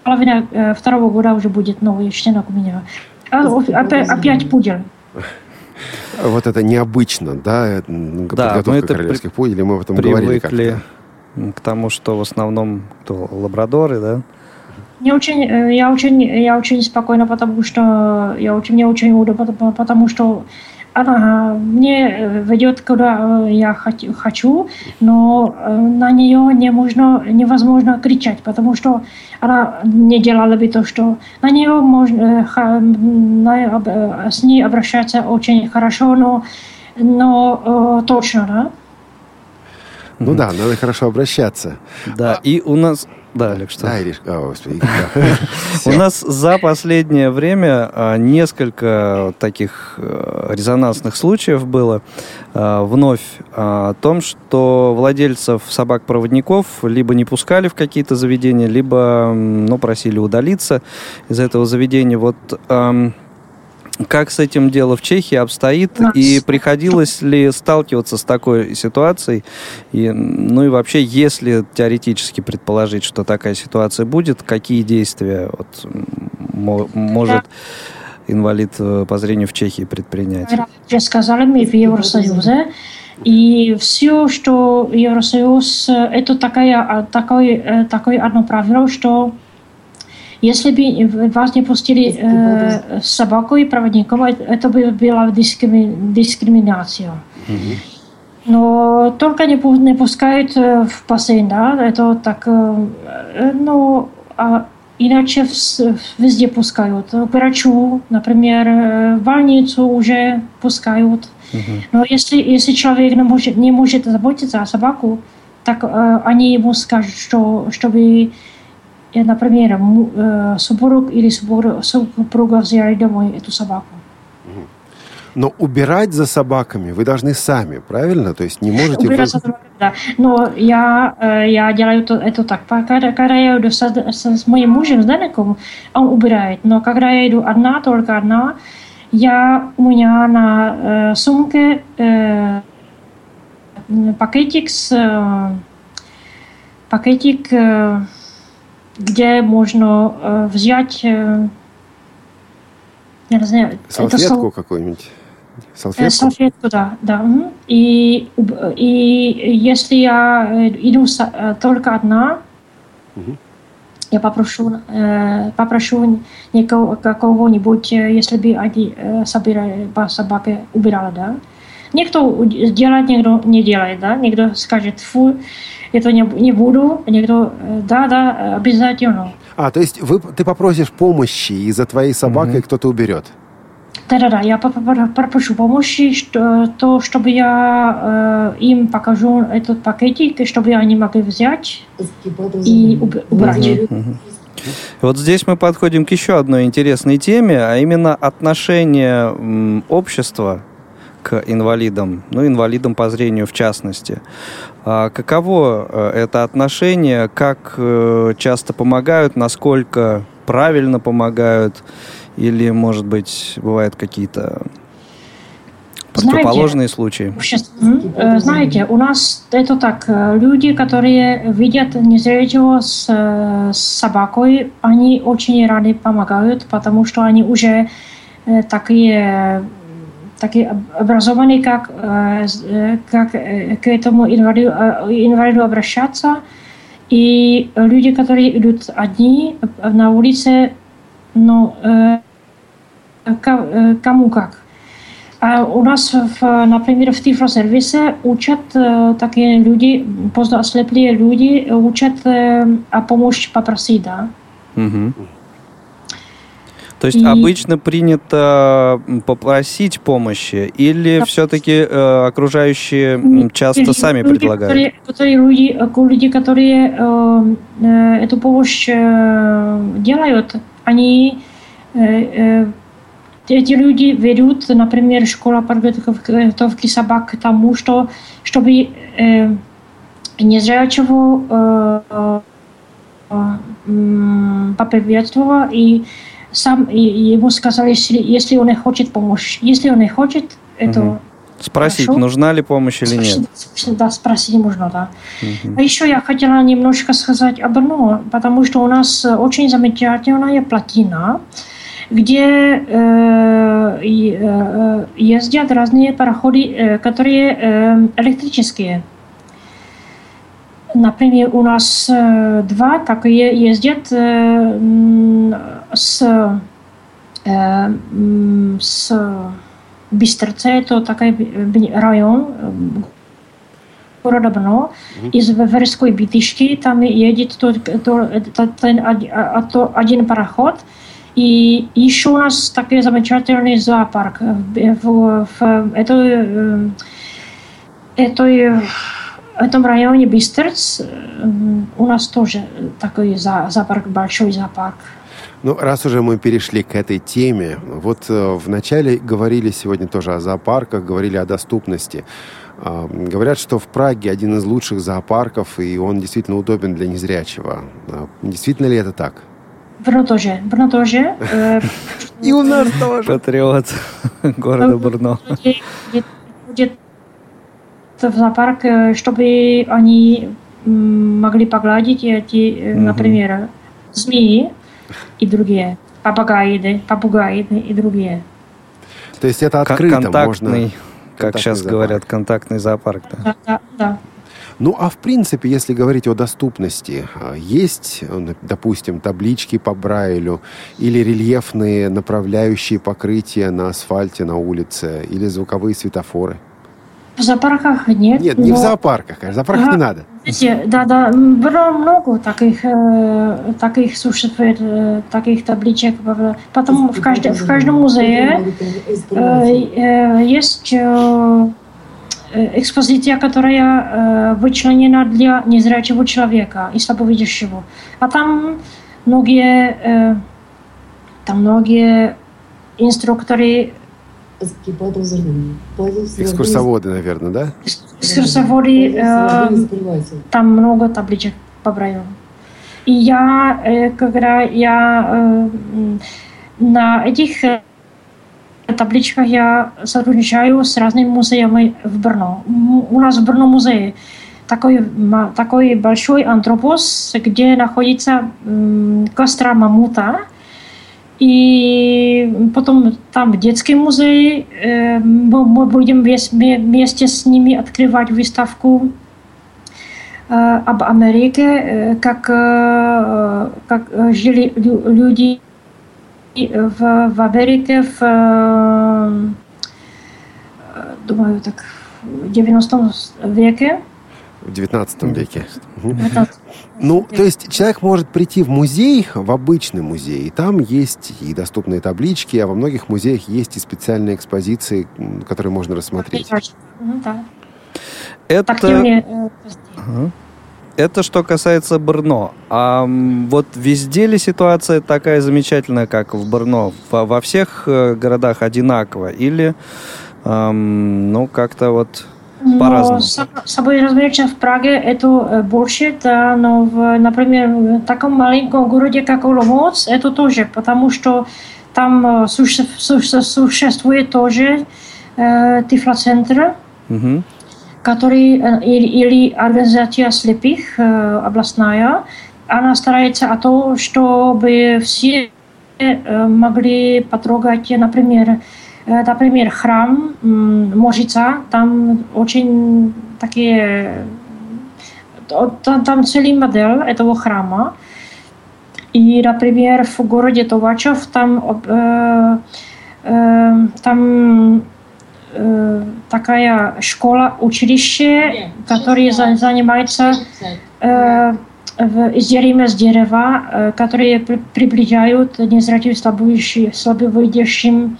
половины э, второго года уже будет новый щенок у меня. А, опять, опять пудель. Вот это необычно, да, да мы это королевских при... пуделей, мы об этом говорили как-то к тому, что в основном кто, лабрадоры, да? Не очень, э, я очень, я очень спокойно, потому что я очень, мне очень удобно, потому что она мне э, ведет куда э, я хочу, но на нее не можно, невозможно кричать, потому что она не делала бы то, что на нее можно, с ней обращаться очень хорошо, но, но точно, да? Ну да, надо хорошо обращаться. Да, а... и у нас... Да, Олег, что? Да, Ириш... О, господи. *laughs* У нас за последнее время а, несколько таких э, резонансных случаев было а, вновь о том, что владельцев собак-проводников либо не пускали в какие-то заведения, либо ну, просили удалиться из этого заведения. Вот как с этим дело в Чехии обстоит и приходилось ли сталкиваться с такой ситуацией? И, ну и вообще, если теоретически предположить, что такая ситуация будет, какие действия вот, может инвалид э, по зрению в Чехии предпринять? Сказали мы в Евросоюзе, и все, что Евросоюз, это такая, такой, э, такое одно правило, что если бы вас не пустили э, собакой проводником, это бы была дискрими, дискриминация. Mm-hmm. Но только не, не пускают в бассейн, да, это так, э, ну, а иначе в, везде пускают. К врачу, например, в больницу уже пускают. Mm-hmm. Но если, если человек не может, не может заботиться о собаку, так э, они ему скажут, что чтобы например, супруг или супруга взяли домой эту собаку. Но убирать за собаками вы должны сами, правильно? То есть не можете... Убирать за собаками, да. Но я, э, я делаю это, это так. Когда, я иду с, с, с моим мужем, с Даником, он убирает. Но когда я иду одна, только одна, я, у меня на э, сумке э, пакетик с... Э, пакетик, э, где можно э, взять... Э, я не знаю, Салфетку какую-нибудь? Салфетку? Салфетку, да. да. И, и если я иду только одна, угу. я попрошу, попрошу какого-нибудь, если бы они собирали по собаке, убирали, да. Никто делает, никто не делает, да. Никто скажет, фу, это не, не буду, никто, да, да, обязательно. А, то есть вы, ты попросишь помощи, и за твоей собакой mm-hmm. кто-то уберет? Да-да-да, я попрошу помощи, что, то, чтобы я э, им покажу этот пакетик, чтобы они могли взять и убрать. Mm-hmm. Вот здесь мы подходим к еще одной интересной теме, а именно отношение общества к инвалидам, ну, инвалидам по зрению в частности. А каково э, это отношение, как э, часто помогают, насколько правильно помогают, или, может быть, бывают какие-то противоположные знаете, случаи? Э, знаете, у нас это так, люди, которые видят незрячего с, с собакой, они очень рады помогают, потому что они уже такие taky obrazovaný, как, как к этому инвалиду, инвалиду обращаться. И люди, которые идут одни на улице, ну, кому как. А у нас, в, например, в Тифлосервисе учат такие люди, поздно ослеплые люди, учат о помощи попросить, да. Угу. То есть и... обычно принято попросить помощи или Доп... все-таки э, окружающие часто люди, сами люди, предлагают? Которые, которые люди, э, люди, которые э, э, эту помощь э, делают, они э, э, эти люди ведут, например, школа подготовки собак к тому, что чтобы э, незрячего э, э, поприветствовала и сам ему сказали, если, если он не хочет помочь. Если он не хочет, это угу. Спросить, Хорошо. нужна ли помощь или нет? Да, спросить можно, да. Угу. А еще я хотела немножко сказать об одном, потому что у нас очень замечательная плотина, где э, э, ездят разные пароходы, э, которые э, электрические. Например, у нас э, два такие ездят э, с, э, с Бистрце, это такой район города Brno, mm-hmm. из Верской битышки, там едет то, то, то, то, один пароход, и еще у нас такой замечательный зоопарк. В, в, в этой, этой в этом районе Бистерц у нас тоже такой зоопарк, большой зоопарк. Ну, раз уже мы перешли к этой теме, вот э, вначале говорили сегодня тоже о зоопарках, говорили о доступности. Э, говорят, что в Праге один из лучших зоопарков, и он действительно удобен для незрячего. Э, действительно ли это так? Брно тоже. Брно тоже. *laughs* И у нас тоже. Патриот *laughs* города Брно. Будет в зоопарк, чтобы они могли погладить эти, например, змеи и другие, попугаиды, попугаиды и другие. То есть это открыто контактный, можно... как сейчас зоопарк. говорят, контактный зоопарк. Да, да, да. да. Ну, а в принципе, если говорить о доступности, а, есть, допустим, таблички по Брайлю или рельефные направляющие покрытия на асфальте на улице или звуковые светофоры? В зоопарках нет. Нет, не но... в зоопарках, а в зоопарках а, не надо. Да, да, было много таких, э, таких существует, э, таких табличек. Потом в, каждом, в каждом музее э, э, есть э, экспозиция, которая вычленена для незрячего человека и слабовидящего. А там многие, там многие инструкторы Экскурсоводы, наверное, да? Экскурсоводы, э, там много табличек по Брайлю. И я, э, когда я э, на этих э, табличках я сотрудничаю с разными музеями в Брно. У нас в Брно музей такой, такой большой антропоз, где находится костра мамута. И потом там в детском музее э, мы будем вместе с ними открывать выставку э, об Америке, э, как, как жили люди в, в Америке в, думаю, так, в 90 веке. В 19 веке. Ну, то есть человек может прийти в музей, в обычный музей, и там есть и доступные таблички, а во многих музеях есть и специальные экспозиции, которые можно рассмотреть. Ну, да. Это... Ага. Это что касается Брно. А вот везде ли ситуация такая замечательная, как в Брно? Во, во всех э, городах одинаково? Или, эм, ну, как-то вот по-разному. Собой разумеется, в Праге это э, больше, да, но, в, например, в таком маленьком городе, как Оломоц, это тоже, потому что там э, существует тоже э, тифлоцентр, угу. который, э, или, или организация слепых э, областная, она старается о том, чтобы все э, могли потрогать, например, например, храм Можица, там очень такие... Там, там целый модель этого храма. И, например, в городе Товачев там, э, э, там э, такая школа, училище, которое занимается э, изделиями с дерева, э, которые приближают незрячим слабовидящим, слабовидящим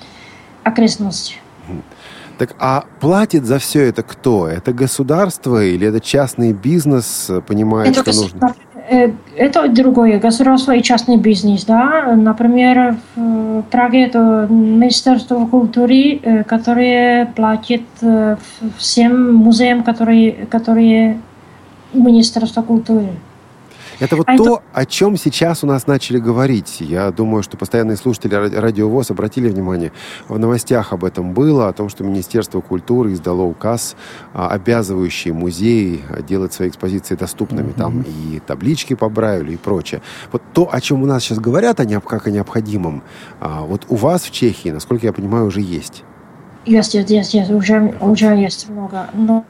окрестности. Так а платит за все это кто? Это государство или это частный бизнес понимает, это что нужно? Э, это другое, государство и частный бизнес, да. Например, в Праге это Министерство культуры, э, которое платит э, всем музеям, которые, которые Министерство культуры. Это вот а то, это... о чем сейчас у нас начали говорить. Я думаю, что постоянные слушатели Радио ВОЗ обратили внимание. В новостях об этом было, о том, что Министерство культуры издало указ, а, обязывающий музеи делать свои экспозиции доступными. Mm-hmm. Там и таблички по Брайлю и прочее. Вот то, о чем у нас сейчас говорят, как о необходимом, а, вот у вас в Чехии, насколько я понимаю, уже есть. Есть, есть, есть, есть уже, уже есть много. Но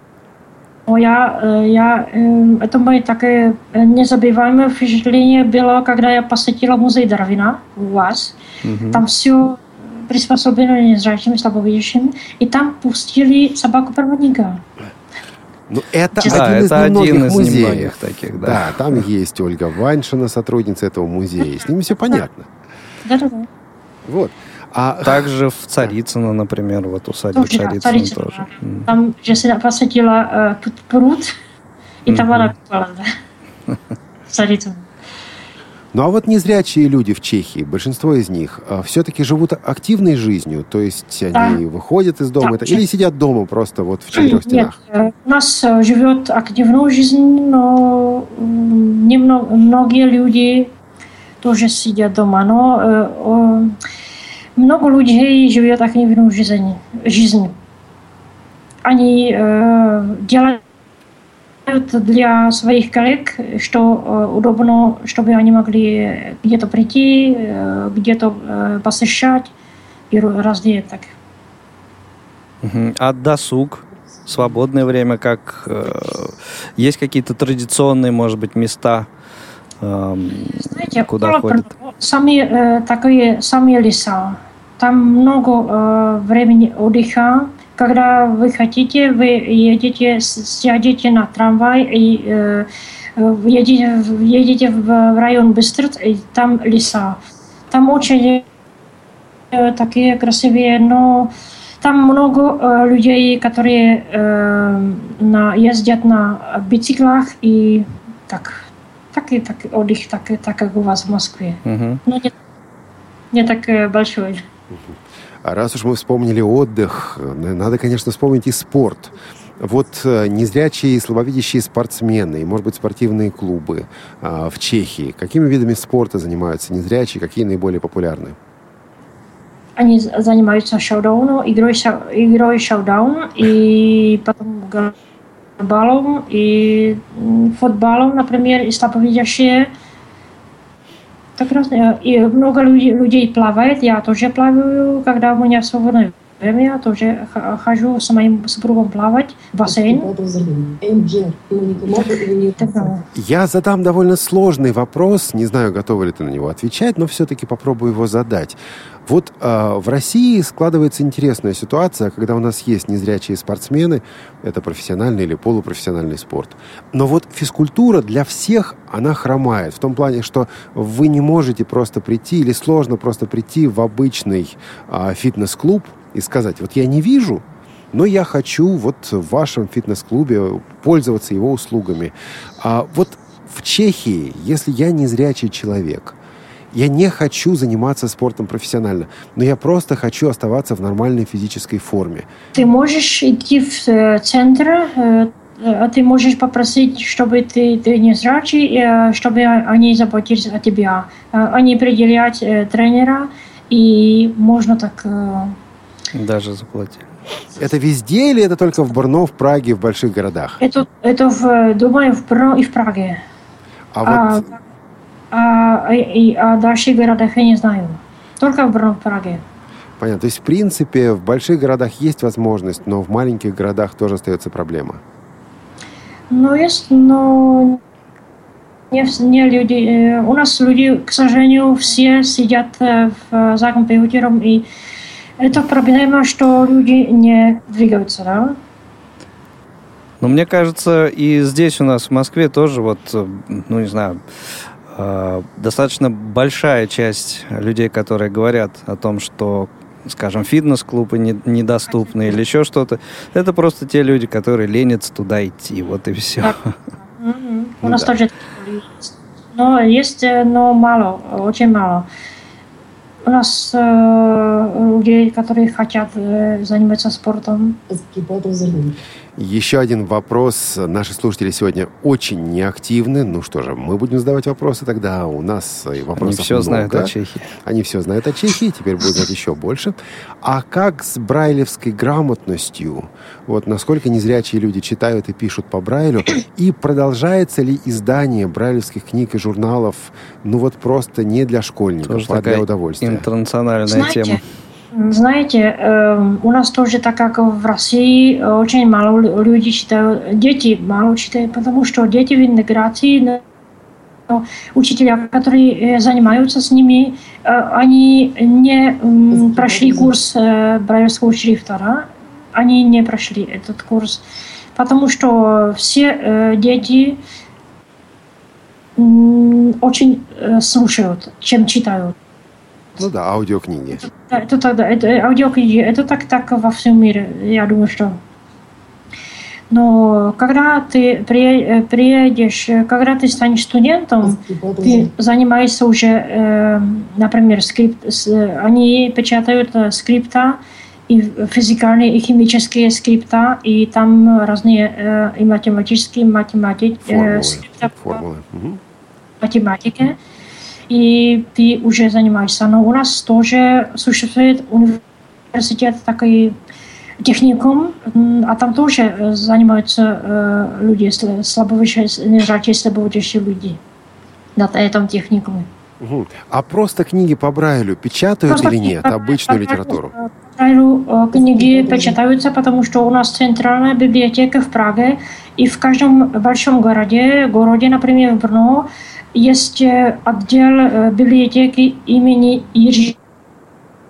No já, já, to moje také nezabývajme vpečatlení bylo, когда я посетила музей Дарвина у вас. Mm-hmm. Там все приспособлено незрячим и слабовидящим. И там пустили собаку-проводника. Ну, это да, один из это немногих один из музеев. Немногих таких, да. да, там есть Ольга Ваншина, сотрудница этого музея. С ними все понятно. Да-да-да. Вот. А... Также в Царицыно, например, вот усадьба тоже, Царицыно, Царицыно тоже. Там я всегда посадила э, пруд, и там она купала, да. *laughs* Царицыно. Ну а вот незрячие люди в Чехии, большинство из них э, все-таки живут активной жизнью, то есть они да. выходят из дома да. или сидят дома просто вот в четырех стенах? Нет, э, у нас э, живет активную жизнь, но немного, многие люди тоже сидят дома, но э, много людей живет активную жизнь. жизнь. Они э, делают для своих коллег, что э, удобно, чтобы они могли где-то прийти, э, где-то э, посещать и разные так. А досуг? Свободное время, как э, есть какие-то традиционные, может быть, места, э, Знаете, куда ходят? Сами э, такие сами леса там много э, времени отдыха. Когда вы хотите, вы едете, сядете на трамвай и э, едете, едете в район Быстрц, и там леса. Там очень э, такие красивые, но там много э, людей, которые э, на, ездят на бициклах и так, так и так отдых, так, так как у вас в Москве. Uh-huh. Но не, не так большой. А раз уж мы вспомнили отдых, надо, конечно, вспомнить и спорт. Вот э, незрячие и слабовидящие спортсмены, и, может быть, спортивные клубы а, в Чехии, какими видами спорта занимаются незрячие, какие наиболее популярны? Они занимаются шоу-дауном, игрой, игрой шоу-даун, и *laughs* потом голбалом, и футболом, например, и слабовидящие. Так разные. И много людей, людей плавает, я тоже плаваю, когда у меня свободное время тоже хожу с моим супругом плавать в бассейн. Я задам довольно сложный вопрос, не знаю, готова ли ты на него отвечать, но все-таки попробую его задать. Вот э, в России складывается интересная ситуация, когда у нас есть незрячие спортсмены, это профессиональный или полупрофессиональный спорт. Но вот физкультура для всех, она хромает. В том плане, что вы не можете просто прийти или сложно просто прийти в обычный э, фитнес-клуб и сказать, вот я не вижу, но я хочу вот в вашем фитнес-клубе пользоваться его услугами. А вот в Чехии, если я незрячий человек, я не хочу заниматься спортом профессионально, но я просто хочу оставаться в нормальной физической форме. Ты можешь идти в э, центр, э, а ты можешь попросить, чтобы ты, ты не зрачий, э, чтобы они заботились о тебе. Они определяют тренера, и можно так даже заплатили. Это везде или это только в Брно, в Праге, в больших городах? Это, это в, думаю, в Брно и в Праге. А, а вот... А, и, а дальше городах я не знаю. Только в Брно, в Праге. Понятно. То есть, в принципе, в больших городах есть возможность, но в маленьких городах тоже остается проблема. Ну, есть, но не, не люди. Э, у нас люди, к сожалению, все сидят э, в, за компьютером и это проблема, что люди не двигаются, да? Ну, мне кажется, и здесь у нас в Москве тоже вот, ну, не знаю, э, достаточно большая часть людей, которые говорят о том, что скажем, фитнес-клубы не, недоступны или еще что-то. Это просто те люди, которые ленятся туда идти. Вот и все. Угу. *laughs* У нас да. тоже но есть, э, но мало, очень мало у нас э, людей, которые хотят э, заниматься спортом. Еще один вопрос. Наши слушатели сегодня очень неактивны. Ну что же, мы будем задавать вопросы тогда. У нас вопросов Они все много. знают о Чехии. Они все знают о Чехии, теперь будут знать еще больше. А как с брайлевской грамотностью? Вот насколько незрячие люди читают и пишут по Брайлю? И продолжается ли издание брайлевских книг и журналов, ну вот просто не для школьников, Тоже а для удовольствия? интернациональная Знаете, тема. Знаете, э, у нас тоже так, как в России, очень мало людей читают, дети мало читают, потому что дети в интеграции, но учителя, которые занимаются с ними, э, они не э, прошли курс э, брайлевского шрифта, да? они не прошли этот курс, потому что все э, дети э, очень э, слушают, чем читают. Ну да, аудиокниги. Это, тогда, это аудиокниги, это так, так во всем мире, я думаю, что. Но когда ты приедешь, когда ты станешь студентом, ты занимаешься уже, э, например, скрипт, они печатают э, скрипта, и физикальные, и химические скрипта, и там разные э, и математические, математики, формулы, скрипта формулы. Угу. математики и ты уже занимаешься. Но у нас тоже существует университет такой техникум, а там тоже занимаются э, люди, слабовидящие, слабовидящие люди на этом техникуме. Угу. А просто книги по Брайлю печатают просто или нет? Обычную литературу? По Брайлю книги печатаются, потому что у нас центральная библиотека в Праге, и в каждом большом городе, городе, например, в Брно, есть отдел библиотеки имени Jiřího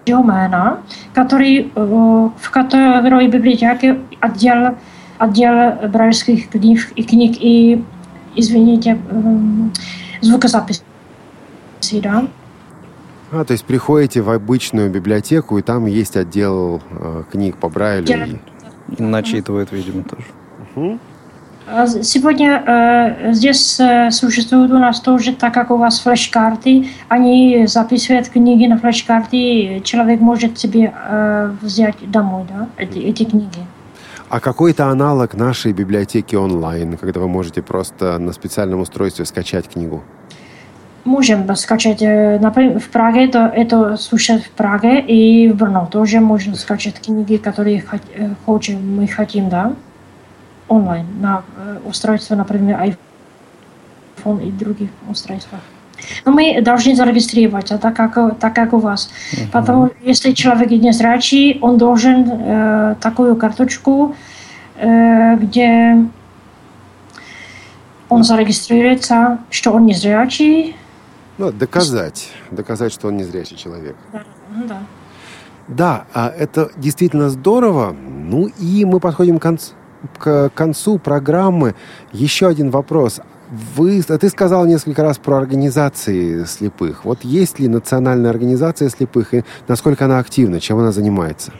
Jména, который, в которой библиотеке отдел, отдел брайлевских книг и книг и, извините, звукозаписи, да. А, то есть приходите в обычную библиотеку, и там есть отдел э, книг по Брайлю. И... Начитывают, видимо, тоже. Угу. Сегодня э, здесь э, существует у нас тоже, так как у вас флеш-карты, они записывают книги на флеш-карты, человек может себе э, взять домой да, эти, эти книги. А какой-то аналог нашей библиотеки онлайн, когда вы можете просто на специальном устройстве скачать книгу? Можем скачать, э, например, в Праге, это, это существует в Праге и в Брно тоже можно скачать книги, которые э, хотим, мы хотим, да онлайн на э, устройство, например, iPhone и других устройствах. Но мы должны зарегистрироваться, так как, так как у вас. Uh-huh. Потому если человек незрячий, он должен э, такую карточку, э, где он зарегистрируется, что он незрячий. Ну, доказать. Доказать, что он незрячий человек. Да, да. Да, а это действительно здорово. Ну и мы подходим к концу к концу программы еще один вопрос. Вы, ты сказал несколько раз про организации слепых. Вот есть ли национальная организация слепых и насколько она активна, чем она занимается?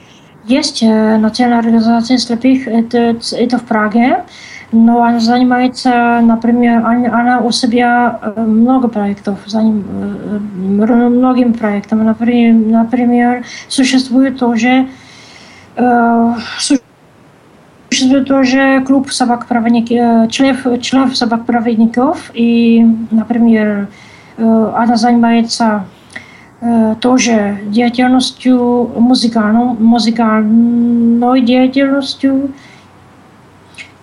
Есть э, национальная организация слепых, это, это в Праге, но она занимается, например, она у себя э, много проектов, заним, э, многими проектами. Например, например существует тоже э, Существует тоже клуб собак-проводников, членов, членов собак-проводников. И, например, она занимается тоже деятельностью музыкальной, музыкальной деятельностью.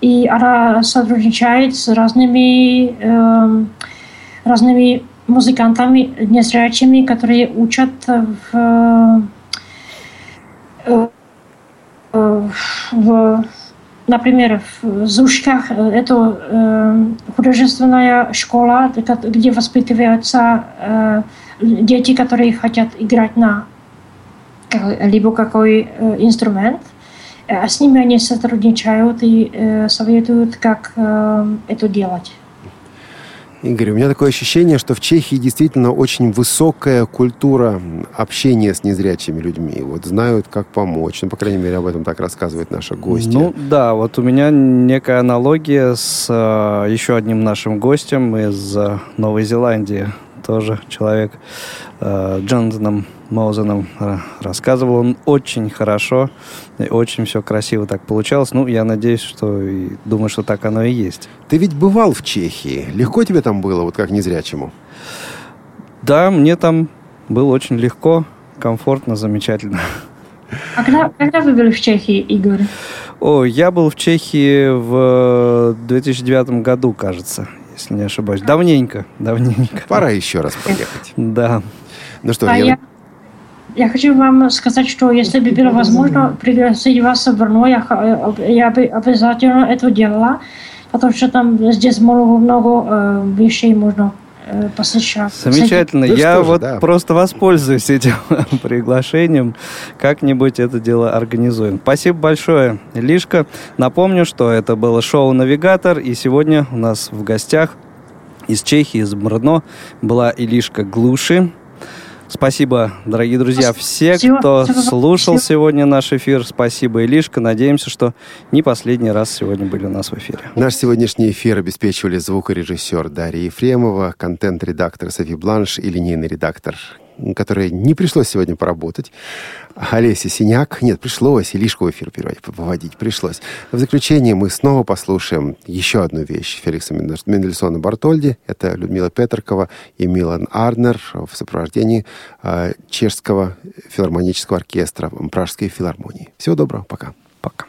И она сотрудничает с разными, разными музыкантами незрячими, которые учат в, в Например, в Зушках это э, художественная школа, где воспитываются э, дети, которые хотят играть на либо какой э, инструмент. А с ними они сотрудничают и э, советуют, как э, это делать. Игорь, у меня такое ощущение, что в Чехии действительно очень высокая культура общения с незрячими людьми. Вот знают, как помочь. Ну, по крайней мере, об этом так рассказывает наша гостья. Ну, да, вот у меня некая аналогия с э, еще одним нашим гостем из э, Новой Зеландии. Тоже человек э, Джонатаном Маузеном э, рассказывал. Он очень хорошо и очень все красиво так получалось. Ну, я надеюсь, что и думаю, что так оно и есть. Ты ведь бывал в Чехии. Легко тебе там было, вот как незрячему? Да, мне там было очень легко, комфортно, замечательно. А когда, когда вы были в Чехии, Игорь? О, я был в Чехии в 2009 году, кажется, если не ошибаюсь. Давненько, давненько. Пора еще раз поехать. Да. Ну что, а я... я... Я хочу вам сказать, что если бы было возможно пригласить вас в Брно, я, я бы обязательно это делала, потому что там здесь много, много э, вещей можно э, посещать. Замечательно. Ну, я вот да. просто воспользуюсь этим *laughs* приглашением. Как-нибудь это дело организуем. Спасибо большое, Лишка. Напомню, что это было шоу «Навигатор», и сегодня у нас в гостях из Чехии, из Брно была Илишка Глуши. Спасибо, дорогие друзья, все, кто слушал сегодня наш эфир. Спасибо, Илишка. Надеемся, что не последний раз сегодня были у нас в эфире. Наш сегодняшний эфир обеспечивали звукорежиссер Дарья Ефремова, контент-редактор Софи Бланш и линейный редактор которой не пришлось сегодня поработать. Олеся Синяк. Нет, пришлось. И Лишку в эфир поводить пришлось. В заключение мы снова послушаем еще одну вещь Феликса Мендельсона Бартольди. Это Людмила Петеркова и Милан Арнер в сопровождении э, чешского филармонического оркестра Пражской филармонии. Всего доброго. Пока. Пока.